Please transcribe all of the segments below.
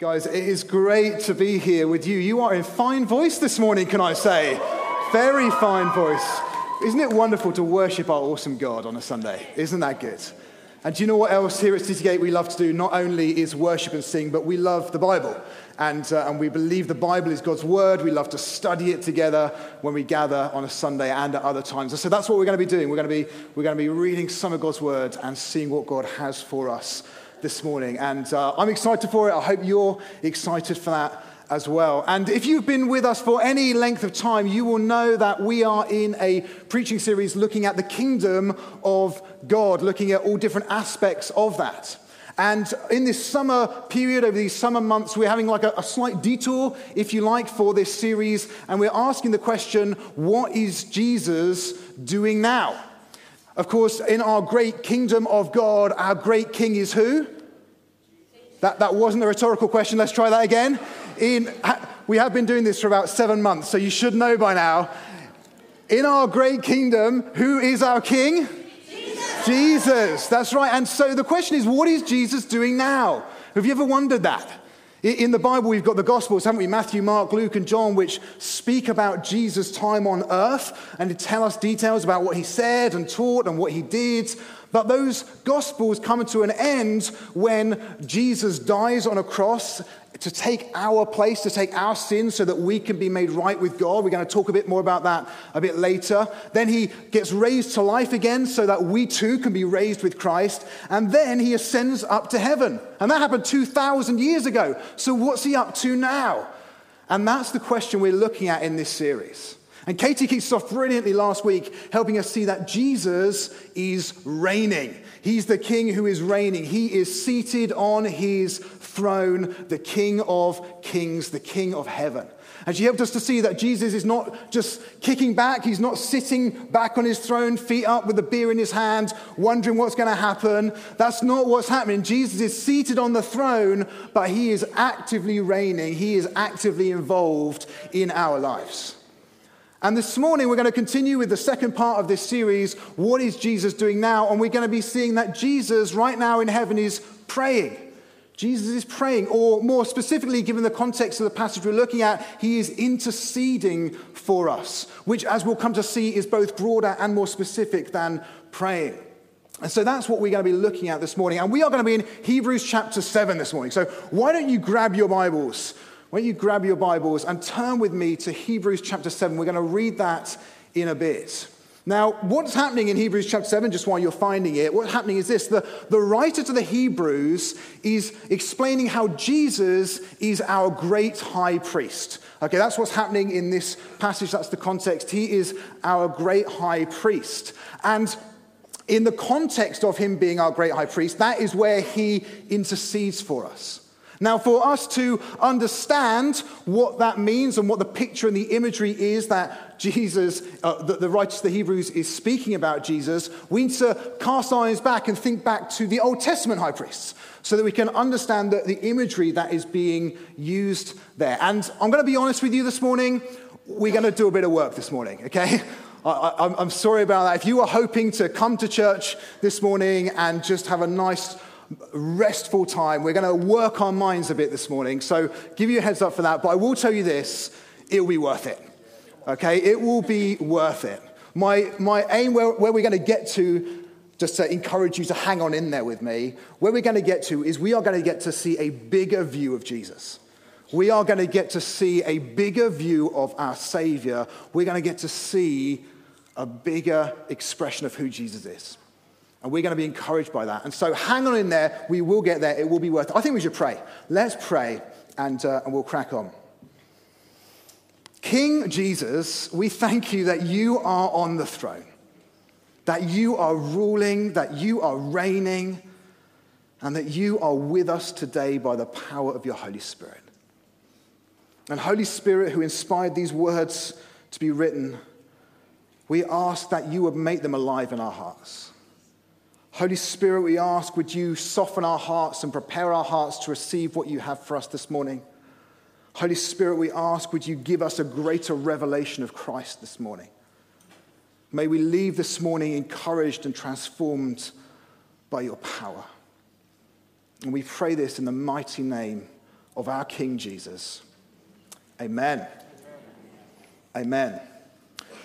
Guys, it is great to be here with you. You are in fine voice this morning, can I say? Very fine voice. Isn't it wonderful to worship our awesome God on a Sunday? Isn't that good? And do you know what else here at Citygate we love to do? Not only is worship and sing, but we love the Bible. And, uh, and we believe the Bible is God's word. We love to study it together when we gather on a Sunday and at other times. And so that's what we're going to be doing. We're going to be, we're going to be reading some of God's word and seeing what God has for us this morning. And uh, I'm excited for it. I hope you're excited for that as well. And if you've been with us for any length of time, you will know that we are in a preaching series looking at the kingdom of God, looking at all different aspects of that. And in this summer period, over these summer months, we're having like a, a, slight detour, if you like, for this series. And we're asking the question what is Jesus doing now? Of course, in our great kingdom of God, our great king is who? That, that wasn't a rhetorical question. Let's try that again. In, we have been doing this for about seven months, so you should know by now. In our great kingdom, who is our king? Jesus. Jesus. That's right. And so the question is, what is Jesus doing now? Have you ever wondered that? In the Bible, we've got the Gospels, haven't we? Matthew, Mark, Luke, and John, which speak about Jesus' time on earth and tell us details about what he said and taught and what he did. But those Gospels come to an end when Jesus dies on a cross to take our place, to take our sins so that we can be made right with God. We're going to talk a bit more about that a bit later. Then he gets raised to life again so that we too can be raised with Christ. And then he ascends up to heaven. And that happened 2,000 years ago. So what's he up to now? And that's the question we're looking at in this series. And Katie kicked off brilliantly last week, helping us see that Jesus is reigning. He's the king who is reigning. He is seated on his throne, the king of kings, the king of heaven. And she helped us to see that Jesus is not just kicking back, he's not sitting back on his throne, feet up with a beer in his hand, wondering what's going to happen. That's not what's happening. Jesus is seated on the throne, but he is actively reigning, he is actively involved in our lives. And this morning, we're going to continue with the second part of this series What is Jesus doing now? And we're going to be seeing that Jesus, right now in heaven, is praying. Jesus is praying, or more specifically, given the context of the passage we're looking at, he is interceding for us, which, as we'll come to see, is both broader and more specific than praying. And so that's what we're going to be looking at this morning. And we are going to be in Hebrews chapter 7 this morning. So why don't you grab your Bibles? Why don't you grab your Bibles and turn with me to Hebrews chapter 7? We're going to read that in a bit. Now, what's happening in Hebrews chapter 7, just while you're finding it, what's happening is this the, the writer to the Hebrews is explaining how Jesus is our great high priest. Okay, that's what's happening in this passage, that's the context. He is our great high priest. And in the context of him being our great high priest, that is where he intercedes for us. Now, for us to understand what that means and what the picture and the imagery is that Jesus, uh, the, the writer of the Hebrews is speaking about Jesus, we need to cast our eyes back and think back to the Old Testament high priests so that we can understand the, the imagery that is being used there. And I'm going to be honest with you this morning, we're going to do a bit of work this morning, okay? I, am sorry about that. If you were hoping to come to church this morning and just have a nice restful time. We're going to work our minds a bit this morning. So give you a heads up for that. But I will tell you this it will be worth it. Okay? It will be worth it. My, my aim, where, where we're going to get to, just to encourage you to hang on in there with me, where we're going to get to is we are going to get to see a bigger view of Jesus. We are going to get to see a bigger view of our Savior. We're going to get to see a bigger expression of who Jesus is. And we're going to be encouraged by that. And so hang on in there. We will get there. It will be worth it. I think we should pray. Let's pray and, uh, and we'll crack on. King Jesus, we thank you that you are on the throne, that you are ruling, that you are reigning, and that you are with us today by the power of your Holy Spirit. And Holy Spirit, who inspired these words to be written, we ask that you would make them alive in our hearts. Holy Spirit, we ask, would you soften our hearts and prepare our hearts to receive what you have for us this morning? Holy Spirit, we ask, would you give us a greater revelation of Christ this morning? May we leave this morning encouraged and transformed by your power. And we pray this in the mighty name of our King Jesus. Amen. Amen.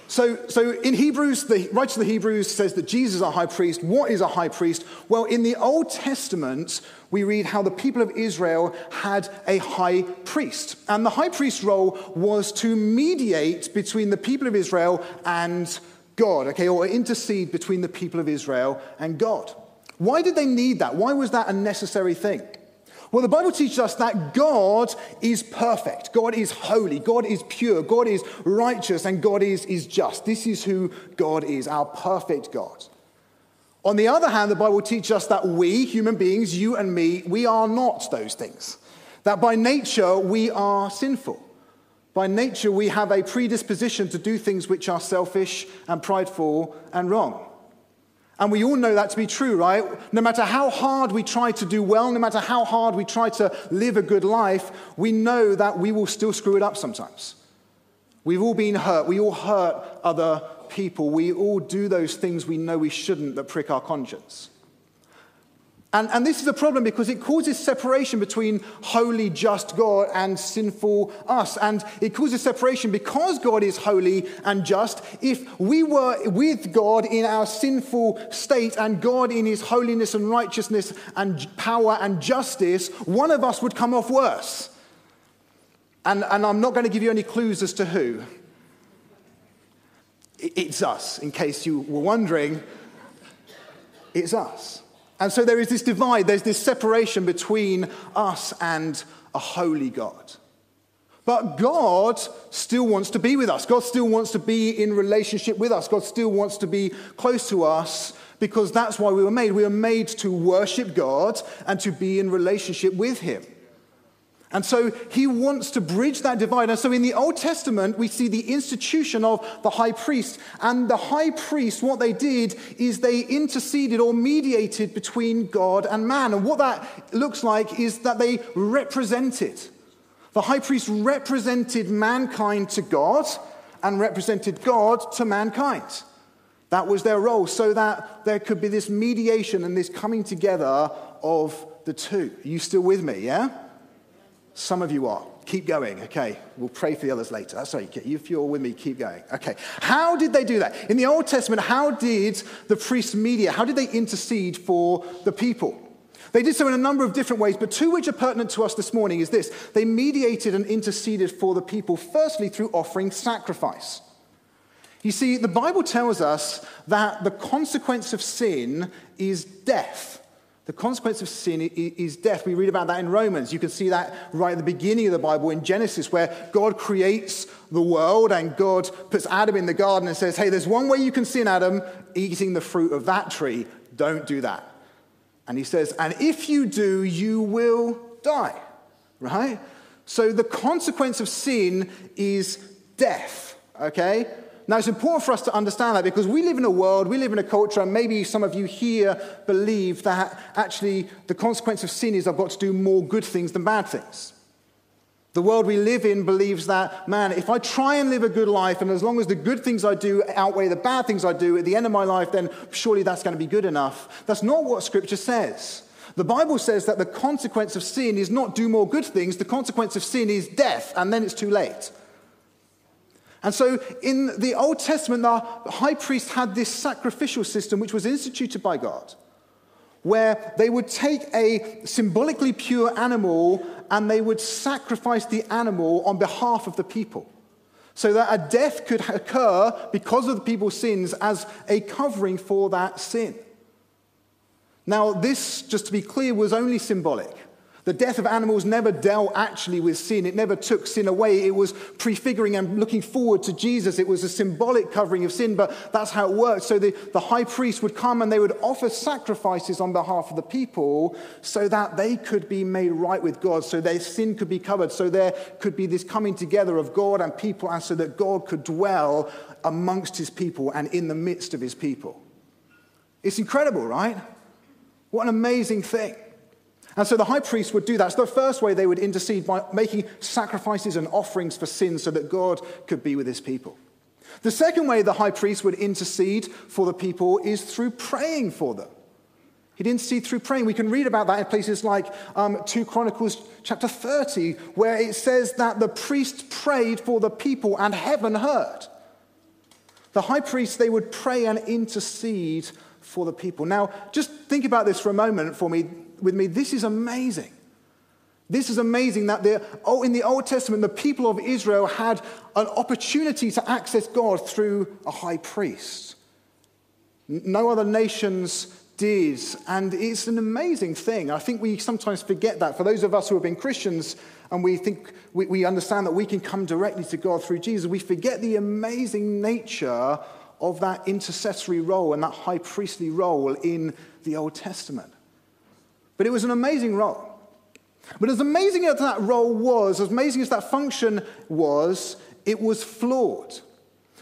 So, so in Hebrews, the writer of the Hebrews says that Jesus is a high priest. What is a high priest? Well, in the Old Testament, we read how the people of Israel had a high priest. And the high priest role was to mediate between the people of Israel and God, okay, or intercede between the people of Israel and God. Why did they need that? Why was that a necessary thing? Well, the Bible teaches us that God is perfect, God is holy, God is pure, God is righteous, and God is, is just. This is who God is, our perfect God. On the other hand, the Bible teaches us that we, human beings, you and me, we are not those things. That by nature we are sinful. By nature we have a predisposition to do things which are selfish and prideful and wrong. And we all know that to be true, right? No matter how hard we try to do well, no matter how hard we try to live a good life, we know that we will still screw it up sometimes. We've all been hurt. We all hurt other people. We all do those things we know we shouldn't that prick our conscience. And, and this is a problem because it causes separation between holy, just God and sinful us. And it causes separation because God is holy and just. If we were with God in our sinful state and God in his holiness and righteousness and power and justice, one of us would come off worse. And, and I'm not going to give you any clues as to who. It's us, in case you were wondering. It's us. And so there is this divide, there's this separation between us and a holy God. But God still wants to be with us. God still wants to be in relationship with us. God still wants to be close to us because that's why we were made. We were made to worship God and to be in relationship with Him. And so he wants to bridge that divide. And so in the Old Testament, we see the institution of the high priest. And the high priest, what they did is they interceded or mediated between God and man. And what that looks like is that they represented. The high priest represented mankind to God and represented God to mankind. That was their role, so that there could be this mediation and this coming together of the two. Are you still with me? Yeah? Some of you are. Keep going. Okay. We'll pray for the others later. That's Sorry, if you're with me, keep going. Okay. How did they do that? In the Old Testament, how did the priests media, how did they intercede for the people? They did so in a number of different ways, but two which are pertinent to us this morning is this. They mediated and interceded for the people, firstly, through offering sacrifice. You see, the Bible tells us that the consequence of sin is death. The consequence of sin is death. We read about that in Romans. You can see that right at the beginning of the Bible in Genesis, where God creates the world and God puts Adam in the garden and says, Hey, there's one way you can sin, Adam, eating the fruit of that tree. Don't do that. And he says, And if you do, you will die. Right? So the consequence of sin is death. Okay? Now, it's important for us to understand that because we live in a world, we live in a culture, and maybe some of you here believe that actually the consequence of sin is I've got to do more good things than bad things. The world we live in believes that, man, if I try and live a good life, and as long as the good things I do outweigh the bad things I do at the end of my life, then surely that's going to be good enough. That's not what Scripture says. The Bible says that the consequence of sin is not do more good things, the consequence of sin is death, and then it's too late. And so in the Old Testament, the high priest had this sacrificial system which was instituted by God, where they would take a symbolically pure animal and they would sacrifice the animal on behalf of the people. So that a death could occur because of the people's sins as a covering for that sin. Now, this, just to be clear, was only symbolic. The death of animals never dealt actually with sin. It never took sin away. It was prefiguring and looking forward to Jesus. It was a symbolic covering of sin, but that's how it worked. So the, the high priest would come and they would offer sacrifices on behalf of the people so that they could be made right with God, so their sin could be covered, so there could be this coming together of God and people, and so that God could dwell amongst his people and in the midst of his people. It's incredible, right? What an amazing thing. And so the high priest would do that. So the first way they would intercede by making sacrifices and offerings for sin so that God could be with his people. The second way the high priest would intercede for the people is through praying for them. He'd intercede through praying. We can read about that in places like um, 2 Chronicles chapter 30, where it says that the priest prayed for the people and heaven heard. The high priest, they would pray and intercede for the people. Now, just think about this for a moment for me, with me. This is amazing. This is amazing that the, oh, in the Old Testament, the people of Israel had an opportunity to access God through a high priest. No other nations did. And it's an amazing thing. I think we sometimes forget that. For those of us who have been Christians and we think we, we understand that we can come directly to God through Jesus, we forget the amazing nature of that intercessory role and that high priestly role in the Old Testament. But it was an amazing role. But as amazing as that role was, as amazing as that function was, it was flawed.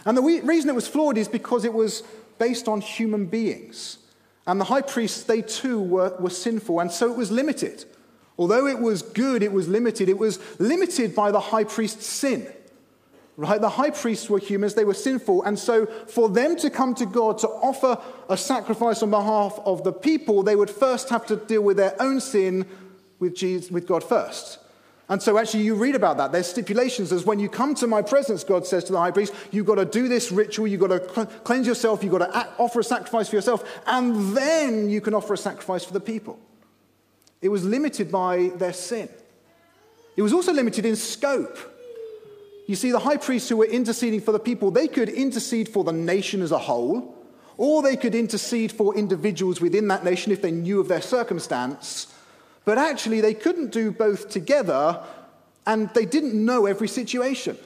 And the reason it was flawed is because it was based on human beings. And the high priests, they too were, were sinful, and so it was limited. Although it was good, it was limited. It was limited by the high priest's sin. Right? The high priests were humans, they were sinful, and so for them to come to God to offer a sacrifice on behalf of the people, they would first have to deal with their own sin with, Jesus, with God first. And so, actually, you read about that. There's stipulations as when you come to my presence, God says to the high priest, you've got to do this ritual, you've got to cleanse yourself, you've got to offer a sacrifice for yourself, and then you can offer a sacrifice for the people. It was limited by their sin. It was also limited in scope. You see, the high priests who were interceding for the people, they could intercede for the nation as a whole, or they could intercede for individuals within that nation if they knew of their circumstance. But actually, they couldn't do both together, and they didn't know every situation.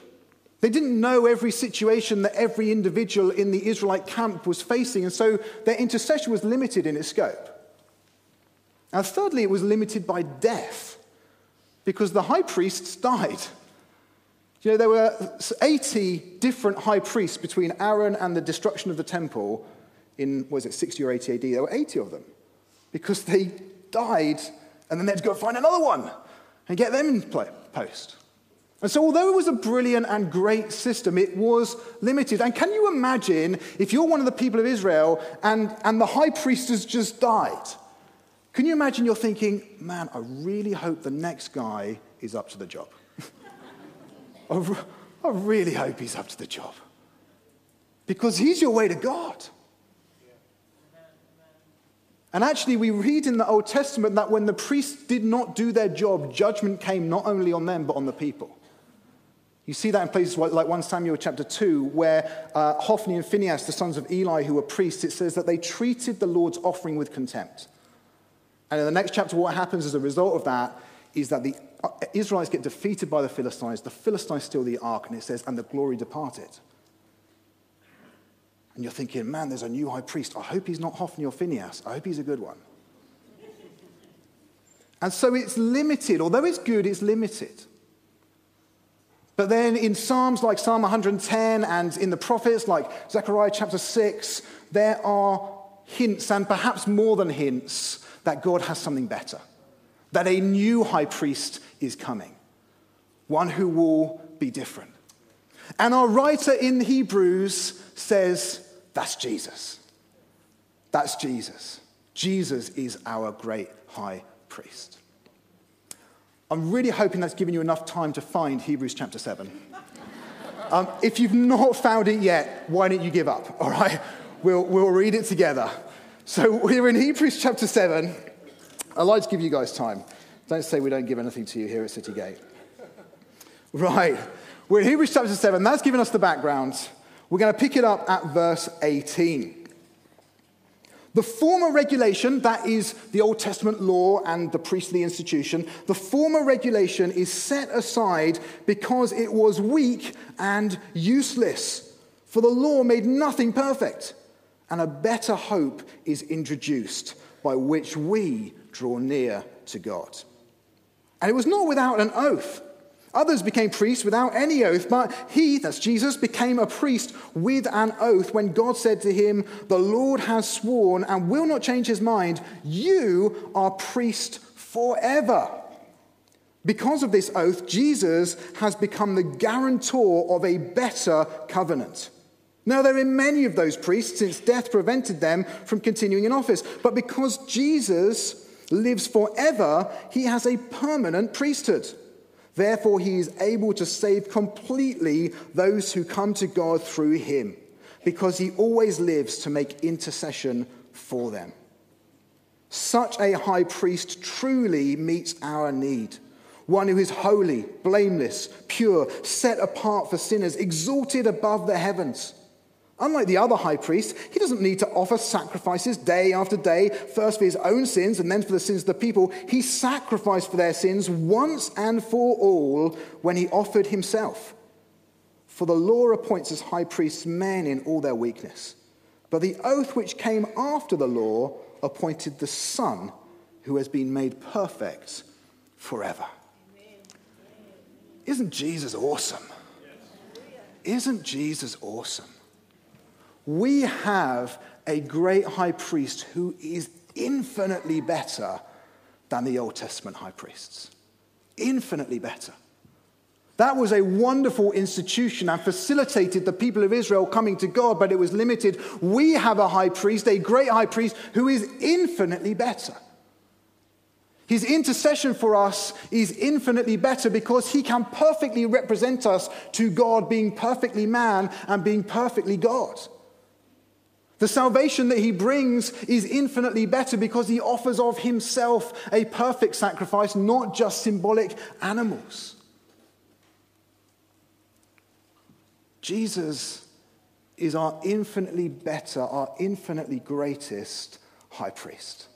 They didn't know every situation that every individual in the Israelite camp was facing, and so their intercession was limited in its scope. Now, thirdly, it was limited by death, because the high priests died. You know, there were 80 different high priests between Aaron and the destruction of the temple in, was it 60 or 80 AD? There were 80 of them because they died and then they had to go find another one and get them in post. And so, although it was a brilliant and great system, it was limited. And can you imagine if you're one of the people of Israel and, and the high priest has just died? Can you imagine you're thinking, man, I really hope the next guy is up to the job? I, really hope he's up to the job. Because he's your way to God. And actually, we read in the Old Testament that when the priests did not do their job, judgment came not only on them, but on the people. You see that in places like 1 Samuel chapter 2, where uh, Hophni and Phinehas, the sons of Eli, who were priests, it says that they treated the Lord's offering with contempt. And in the next chapter, what happens as a result of that is that the Uh, Israelites get defeated by the Philistines. The Philistines steal the ark, and it says, and the glory departed. And you're thinking, man, there's a new high priest. I hope he's not Hophni or Phinehas. I hope he's a good one. And so it's limited. Although it's good, it's limited. But then in Psalms like Psalm 110 and in the prophets like Zechariah chapter 6, there are hints, and perhaps more than hints, that God has something better. That a new high priest is coming, one who will be different. And our writer in Hebrews says, that's Jesus. That's Jesus. Jesus is our great high priest. I'm really hoping that's given you enough time to find Hebrews chapter 7. Um, if you've not found it yet, why don't you give up? All right? We'll, we'll read it together. So we're in Hebrews chapter 7. I'd like to give you guys time. Don't say we don't give anything to you here at Citygate. Right. We're in Hebrews chapter 7. That's given us the background. We're going to pick it up at verse 18. The former regulation, that is the Old Testament law and the priestly institution, the former regulation is set aside because it was weak and useless. For the law made nothing perfect, and a better hope is introduced by which we draw near to God. And it was not without an oath. Others became priests without any oath, but he, that's Jesus, became a priest with an oath when God said to him, The Lord has sworn and will not change his mind, you are priest forever. Because of this oath, Jesus has become the guarantor of a better covenant. Now, there are many of those priests since death prevented them from continuing in office. But because Jesus lives forever, he has a permanent priesthood. Therefore, he is able to save completely those who come to God through him, because he always lives to make intercession for them. Such a high priest truly meets our need. One who is holy, blameless, pure, set apart for sinners, exalted above the heavens. Unlike the other high priest, he doesn't need to offer sacrifices day after day, first for his own sins and then for the sins of the people. He sacrificed for their sins once and for all when he offered himself. For the law appoints as high priests men in all their weakness. But the oath which came after the law appointed the Son who has been made perfect forever. Isn't Jesus awesome? Isn't Jesus awesome? We have a great high priest who is infinitely better than the Old Testament high priests. Infinitely better. That was a wonderful institution and facilitated the people of Israel coming to God, but it was limited. We have a high priest, a great high priest, who is infinitely better. His intercession for us is infinitely better because he can perfectly represent us to God, being perfectly man and being perfectly God. The salvation that he brings is infinitely better because he offers of himself a perfect sacrifice, not just symbolic animals. Jesus is our infinitely better, our infinitely greatest high priest.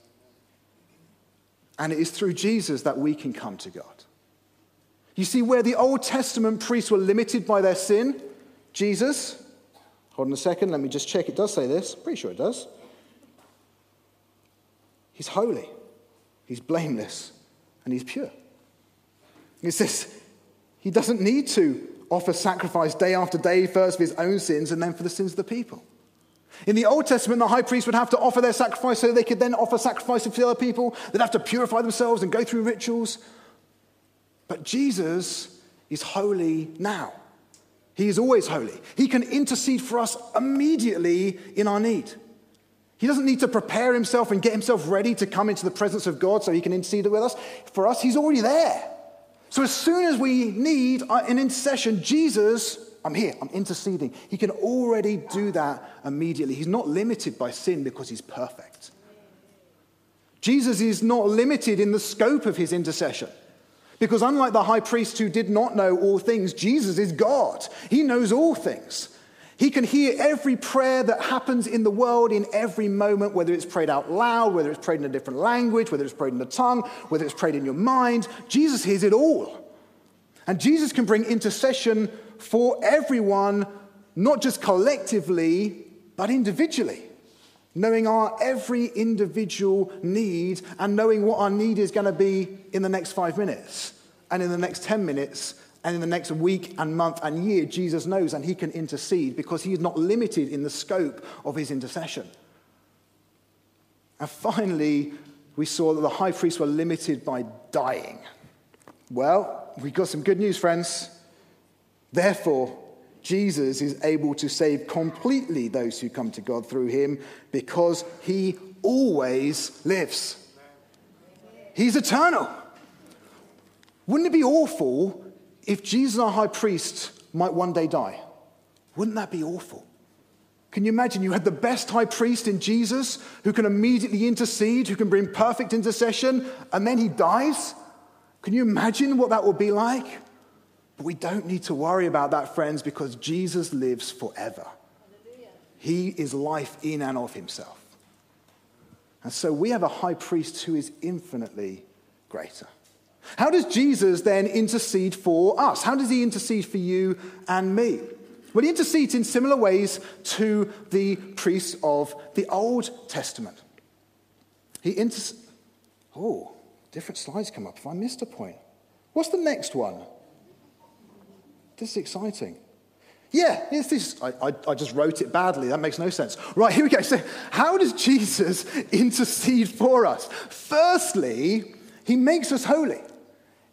And it is through Jesus that we can come to God. You see, where the Old Testament priests were limited by their sin, Jesus, Hold on a second, let me just check. It does say this. Pretty sure it does. He's holy, he's blameless, and he's pure. It says he doesn't need to offer sacrifice day after day, first for his own sins and then for the sins of the people. In the Old Testament, the high priest would have to offer their sacrifice so they could then offer sacrifice for the other people. They'd have to purify themselves and go through rituals. But Jesus is holy now. He is always holy. He can intercede for us immediately in our need. He doesn't need to prepare himself and get himself ready to come into the presence of God so he can intercede with us. For us, he's already there. So as soon as we need an intercession, Jesus, I'm here, I'm interceding. He can already do that immediately. He's not limited by sin because he's perfect. Jesus is not limited in the scope of his intercession. Because unlike the high priest who did not know all things, Jesus is God. He knows all things. He can hear every prayer that happens in the world in every moment, whether it's prayed out loud, whether it's prayed in a different language, whether it's prayed in the tongue, whether it's prayed in your mind. Jesus hears it all. And Jesus can bring intercession for everyone, not just collectively, but individually knowing our every individual need and knowing what our need is going to be in the next five minutes and in the next 10 minutes and in the next week and month and year, Jesus knows and he can intercede because he is not limited in the scope of his intercession. And finally, we saw that the high priests were limited by dying. Well, we got some good news, friends. Therefore, Jesus is able to save completely those who come to God through him because he always lives. He's eternal. Wouldn't it be awful if Jesus, our high priest, might one day die? Wouldn't that be awful? Can you imagine you had the best high priest in Jesus who can immediately intercede, who can bring perfect intercession, and then he dies? Can you imagine what that would be like? But we don't need to worry about that, friends, because Jesus lives forever. He is life in and of himself. And so we have a high priest who is infinitely greater. How does Jesus then intercede for us? How does he intercede for you and me? Well, he intercedes in similar ways to the priests of the Old Testament. He inter- Oh, different slides come up if I missed a point. What's the next one? This is exciting. Yeah, it's this. I, I, I, just wrote it badly. That makes no sense. Right, here we go. So, how does Jesus intercede for us? Firstly, he makes us holy.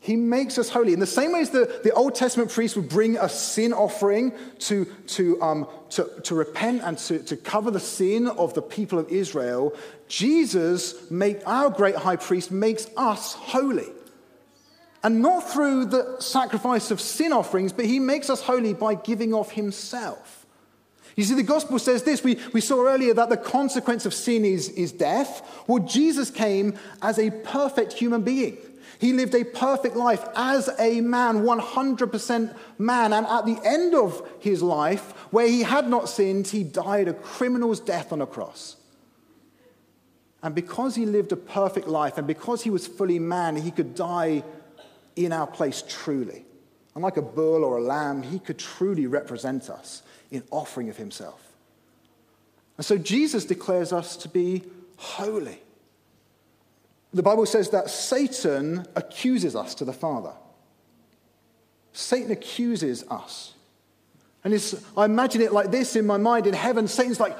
He makes us holy. In the same way as the, the Old Testament priests would bring a sin offering to, to, um, to, to repent and to, to cover the sin of the people of Israel, Jesus, make, our great high priest, makes us holy. And not through the sacrifice of sin offerings, but he makes us holy by giving of himself. You see, the gospel says this. We, we saw earlier that the consequence of sin is, is death. Well, Jesus came as a perfect human being. He lived a perfect life as a man, 100% man. And at the end of his life, where he had not sinned, he died a criminal's death on a cross. And because he lived a perfect life and because he was fully man, he could die in our place truly. And like a bull or a lamb, he could truly represent us in offering of himself. And so Jesus declares us to be holy. The Bible says that Satan accuses us to the Father. Satan accuses us. And I imagine it like this in my mind in heaven. Satan's like,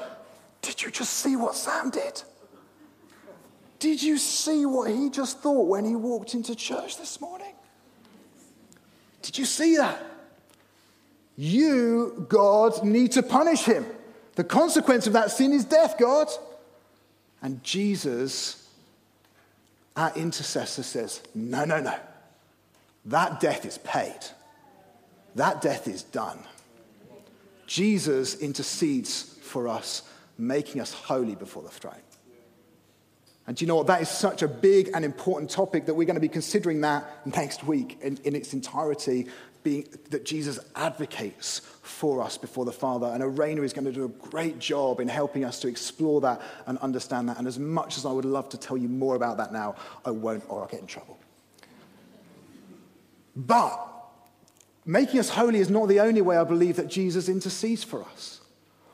Did you just see what Sam did? Did you see what he just thought when he walked into church this morning? Did you see that? You, God, need to punish him. The consequence of that sin is death, God. And Jesus our intercessor says, No, no, no. That death is paid, that death is done. Jesus intercedes for us, making us holy before the throne. And do you know what? That is such a big and important topic that we're going to be considering that next week in, in its entirety being, that Jesus advocates for us before the Father. And Arena is going to do a great job in helping us to explore that and understand that. And as much as I would love to tell you more about that now, I won't or I'll get in trouble. But making us holy is not the only way I believe that Jesus intercedes for us.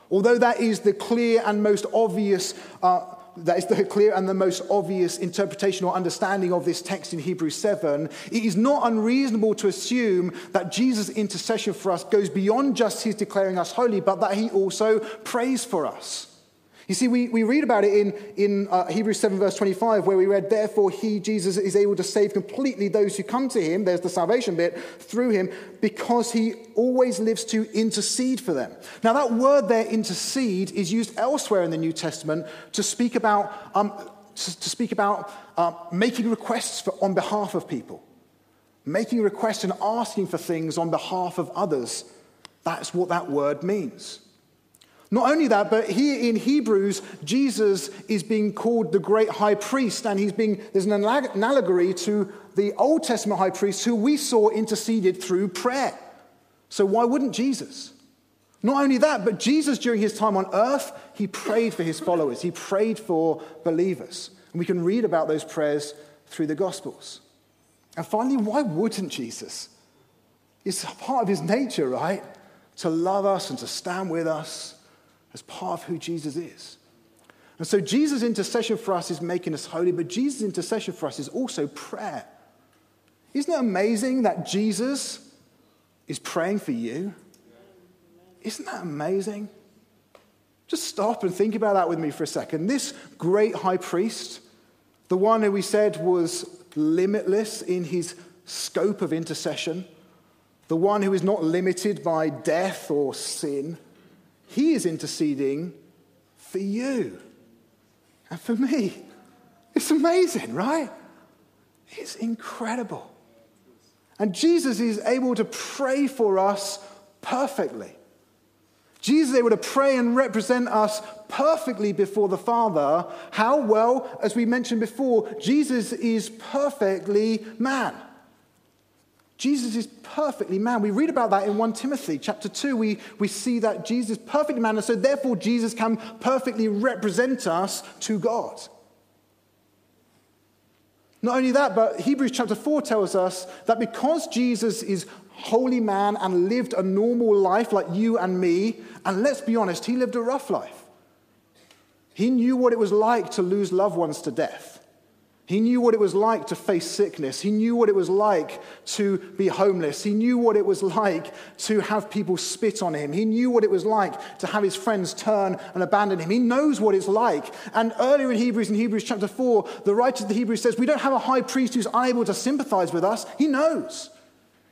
Although that is the clear and most obvious uh, that is the clear and the most obvious interpretation or understanding of this text in Hebrews 7, it is not unreasonable to assume that Jesus' intercession for us goes beyond just his declaring us holy, but that he also prays for us. You see, we, we read about it in, in uh, Hebrews 7, verse 25, where we read, Therefore, he, Jesus, is able to save completely those who come to him. There's the salvation bit through him, because he always lives to intercede for them. Now, that word there, intercede, is used elsewhere in the New Testament to speak about, um, to, to, speak about uh, making requests for, on behalf of people, making requests and asking for things on behalf of others. That's what that word means. Not only that, but here in Hebrews, Jesus is being called the great high priest, and he's being, there's an allegory to the Old Testament high priest who we saw interceded through prayer. So why wouldn't Jesus? Not only that, but Jesus, during his time on earth, he prayed for his followers, he prayed for believers. And we can read about those prayers through the Gospels. And finally, why wouldn't Jesus? It's part of his nature, right? To love us and to stand with us as part of who Jesus is. And so Jesus' intercession for us is making us holy, but Jesus' intercession for us is also prayer. Isn't it amazing that Jesus is praying for you? Isn't that amazing? Just stop and think about that with me for a second. This great high priest, the one who we said was limitless in his scope of intercession, the one who is not limited by death or sin, he is interceding for you and for me. It's amazing, right? It's incredible. And Jesus is able to pray for us perfectly. Jesus is able to pray and represent us perfectly before the Father. How? Well, as we mentioned before, Jesus is perfectly man. Jesus is perfectly man. We read about that in 1 Timothy chapter 2. We, we see that Jesus is perfectly man, and so therefore Jesus can perfectly represent us to God. Not only that, but Hebrews chapter 4 tells us that because Jesus is holy man and lived a normal life like you and me, and let's be honest, he lived a rough life. He knew what it was like to lose loved ones to death. He knew what it was like to face sickness. He knew what it was like to be homeless. He knew what it was like to have people spit on him. He knew what it was like to have his friends turn and abandon him. He knows what it's like. And earlier in Hebrews, in Hebrews chapter 4, the writer of the Hebrews says, We don't have a high priest who's unable to sympathize with us. He knows.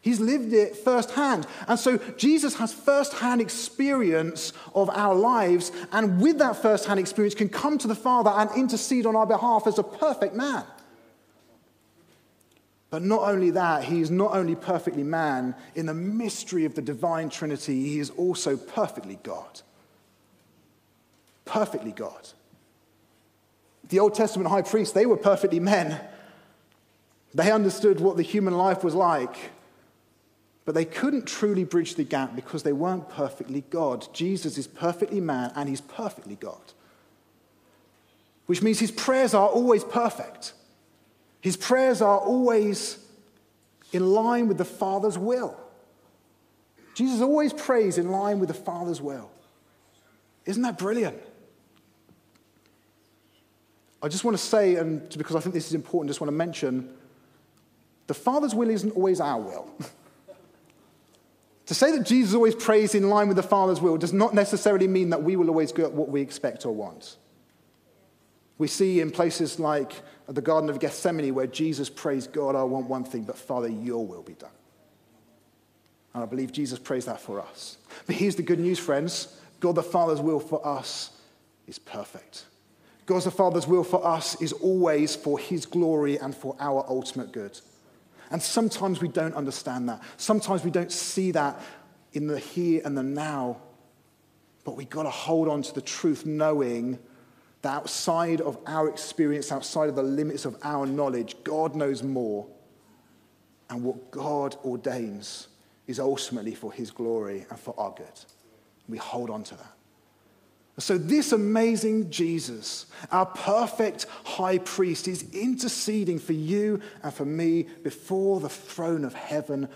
He's lived it firsthand. And so Jesus has firsthand experience of our lives, and with that firsthand experience, can come to the Father and intercede on our behalf as a perfect man. But not only that, he is not only perfectly man, in the mystery of the divine Trinity, he is also perfectly God. Perfectly God. The Old Testament high priests, they were perfectly men. They understood what the human life was like. But they couldn't truly bridge the gap because they weren't perfectly God. Jesus is perfectly man and he's perfectly God. Which means his prayers are always perfect. His prayers are always in line with the Father's will. Jesus always prays in line with the Father's will. Isn't that brilliant? I just want to say, and because I think this is important, I just want to mention the Father's will isn't always our will. To say that Jesus always prays in line with the Father's will does not necessarily mean that we will always get what we expect or want. We see in places like the Garden of Gethsemane where Jesus prays, God, I want one thing, but Father, your will be done. And I believe Jesus prays that for us. But here's the good news, friends God the Father's will for us is perfect. God the Father's will for us is always for his glory and for our ultimate good. And sometimes we don't understand that. Sometimes we don't see that in the here and the now. But we've got to hold on to the truth, knowing that outside of our experience, outside of the limits of our knowledge, God knows more. And what God ordains is ultimately for his glory and for our good. We hold on to that. So, this amazing Jesus, our perfect high priest, is interceding for you and for me before the throne of heaven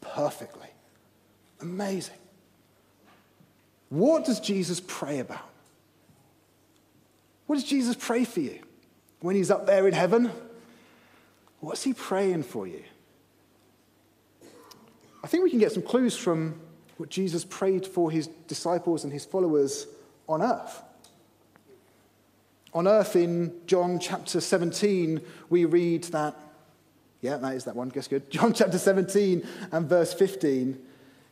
perfectly. Amazing. What does Jesus pray about? What does Jesus pray for you when he's up there in heaven? What's he praying for you? I think we can get some clues from what Jesus prayed for his disciples and his followers on earth. On earth, in John chapter 17, we read that, yeah, that is that one, guess good. John chapter 17 and verse 15,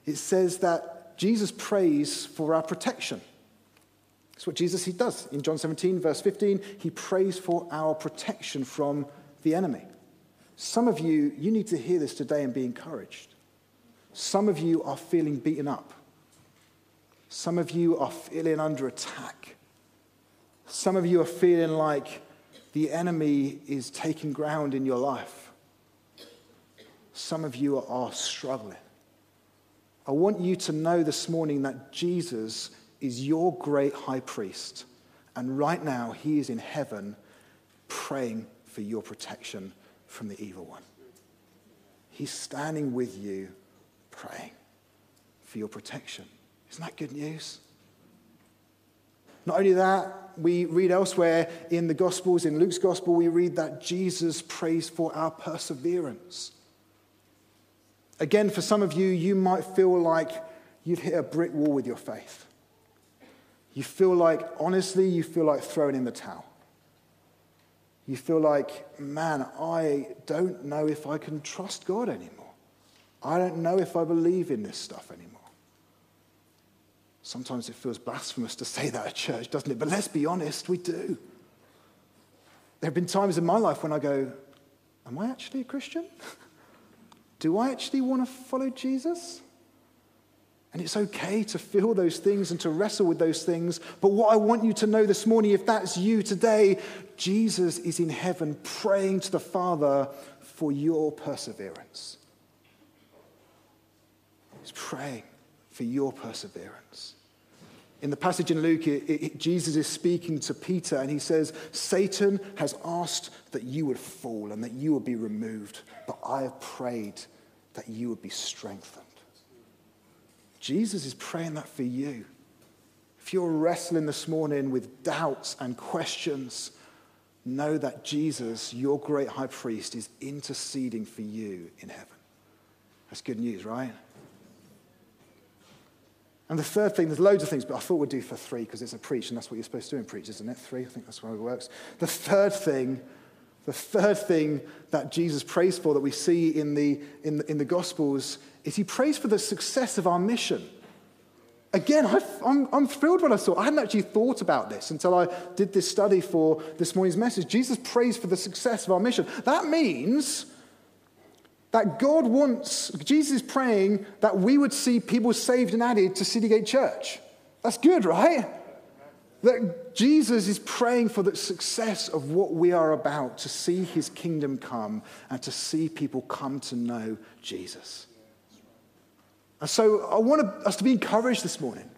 it says that Jesus prays for our protection. That's what Jesus he does. In John 17, verse 15, he prays for our protection from the enemy. Some of you, you need to hear this today and be encouraged. Some of you are feeling beaten up. Some of you are feeling under attack. Some of you are feeling like the enemy is taking ground in your life. Some of you are struggling. I want you to know this morning that Jesus is your great high priest. And right now, he is in heaven praying for your protection from the evil one. He's standing with you, praying for your protection. Isn't that good news? Not only that, we read elsewhere in the Gospels, in Luke's Gospel, we read that Jesus prays for our perseverance. Again, for some of you, you might feel like you've hit a brick wall with your faith. You feel like, honestly, you feel like throwing in the towel. You feel like, man, I don't know if I can trust God anymore. I don't know if I believe in this stuff anymore. Sometimes it feels blasphemous to say that at church, doesn't it? But let's be honest, we do. There have been times in my life when I go, Am I actually a Christian? do I actually want to follow Jesus? And it's okay to feel those things and to wrestle with those things. But what I want you to know this morning, if that's you today, Jesus is in heaven praying to the Father for your perseverance. He's praying for your perseverance. In the passage in Luke, it, it, Jesus is speaking to Peter and he says, Satan has asked that you would fall and that you would be removed, but I have prayed that you would be strengthened. Jesus is praying that for you. If you're wrestling this morning with doubts and questions, know that Jesus, your great high priest, is interceding for you in heaven. That's good news, right? And the third thing, there's loads of things, but I thought we'd do for three because it's a preach, and that's what you're supposed to do in preach, isn't it? Three, I think that's how it works. The third thing, the third thing that Jesus prays for that we see in the, in the, in the Gospels is he prays for the success of our mission. Again, I, I'm, I'm thrilled when I saw I hadn't actually thought about this until I did this study for this morning's message. Jesus prays for the success of our mission. That means that God wants, Jesus is praying that we would see people saved and added to Citygate Church. That's good, right? That Jesus is praying for the success of what we are about, to see his kingdom come and to see people come to know Jesus. And so I want us to be encouraged this morning.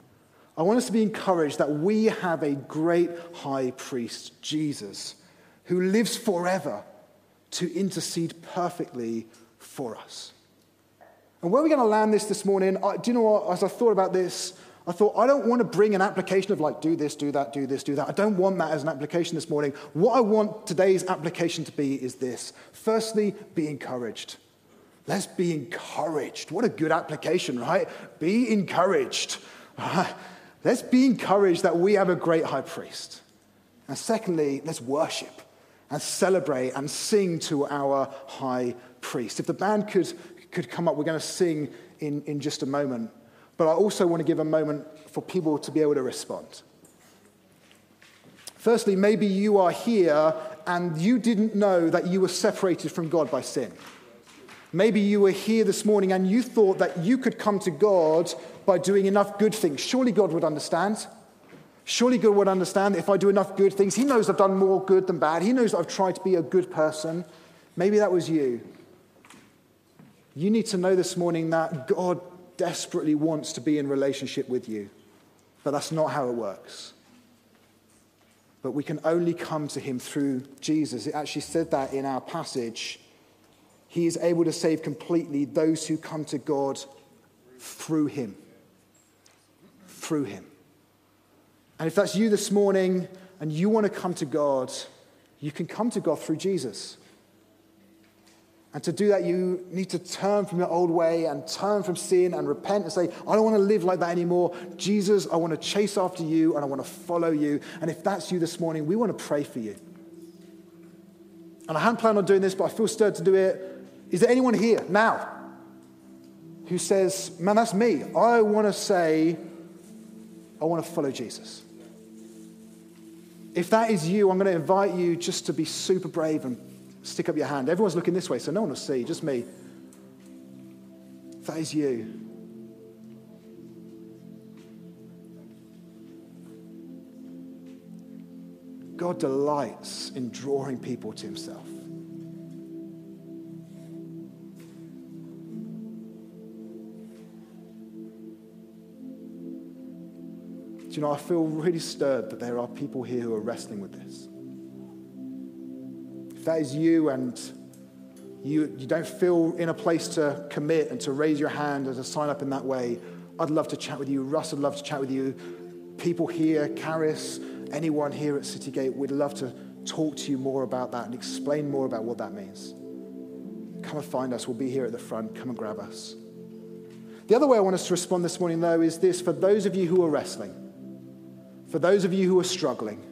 I want us to be encouraged that we have a great high priest, Jesus, who lives forever to intercede perfectly for us. And where are we going to land this this morning? I, do you know what? As I thought about this, I thought, I don't want to bring an application of like, do this, do that, do this, do that. I don't want that as an application this morning. What I want today's application to be is this. Firstly, be encouraged. Let's be encouraged. What a good application, right? Be encouraged. Let's be encouraged that we have a great high priest. And secondly, let's worship and celebrate and sing to our high priest. If the band could, could come up, we're going to sing in, in just a moment. But I also want to give a moment for people to be able to respond. Firstly, maybe you are here and you didn't know that you were separated from God by sin. Maybe you were here this morning and you thought that you could come to God by doing enough good things. Surely God would understand. Surely God would understand if I do enough good things. He knows I've done more good than bad. He knows I've tried to be a good person. Maybe that was you. You need to know this morning that God desperately wants to be in relationship with you, but that's not how it works. But we can only come to him through Jesus. It actually said that in our passage. He is able to save completely those who come to God through him. Through him. And if that's you this morning and you want to come to God, you can come to God through Jesus. And to do that, you need to turn from your old way and turn from sin and repent and say, I don't want to live like that anymore. Jesus, I want to chase after you and I want to follow you. And if that's you this morning, we want to pray for you. And I hadn't planned on doing this, but I feel stirred to do it. Is there anyone here now who says, Man, that's me. I want to say, I want to follow Jesus. If that is you, I'm going to invite you just to be super brave and Stick up your hand. Everyone's looking this way, so no one will see, just me. That is you. God delights in drawing people to himself. Do you know, I feel really stirred that there are people here who are wrestling with this that is you and you, you don't feel in a place to commit and to raise your hand and to sign up in that way, I'd love to chat with you. Russ would love to chat with you. People here, Caris, anyone here at Citygate, we'd love to talk to you more about that and explain more about what that means. Come and find us. We'll be here at the front. Come and grab us. The other way I want us to respond this morning, though, is this for those of you who are wrestling, for those of you who are struggling,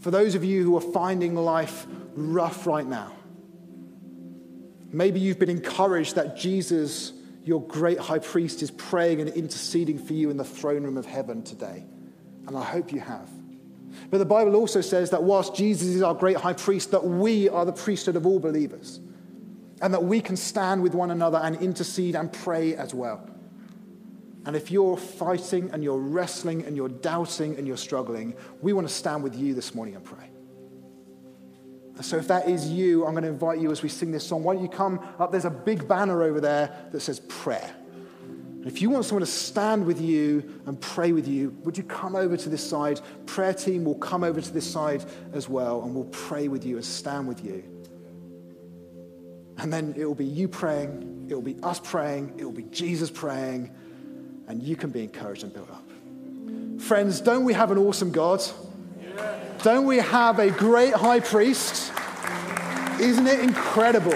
for those of you who are finding life rough right now. Maybe you've been encouraged that Jesus, your great high priest, is praying and interceding for you in the throne room of heaven today. And I hope you have. But the Bible also says that whilst Jesus is our great high priest, that we are the priesthood of all believers. And that we can stand with one another and intercede and pray as well. And if you're fighting and you're wrestling and you're doubting and you're struggling, we want to stand with you this morning and pray. So if that is you, I'm going to invite you as we sing this song. Why don't you come up? There's a big banner over there that says prayer. If you want someone to stand with you and pray with you, would you come over to this side? Prayer team will come over to this side as well, and we'll pray with you and stand with you. And then it will be you praying, it will be us praying, it will be Jesus praying, and you can be encouraged and built up. Friends, don't we have an awesome God? Don't we have a great high priest? Isn't it incredible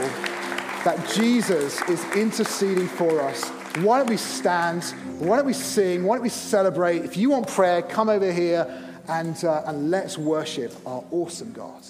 that Jesus is interceding for us? Why don't we stand? Why don't we sing? Why don't we celebrate? If you want prayer, come over here and, uh, and let's worship our awesome God.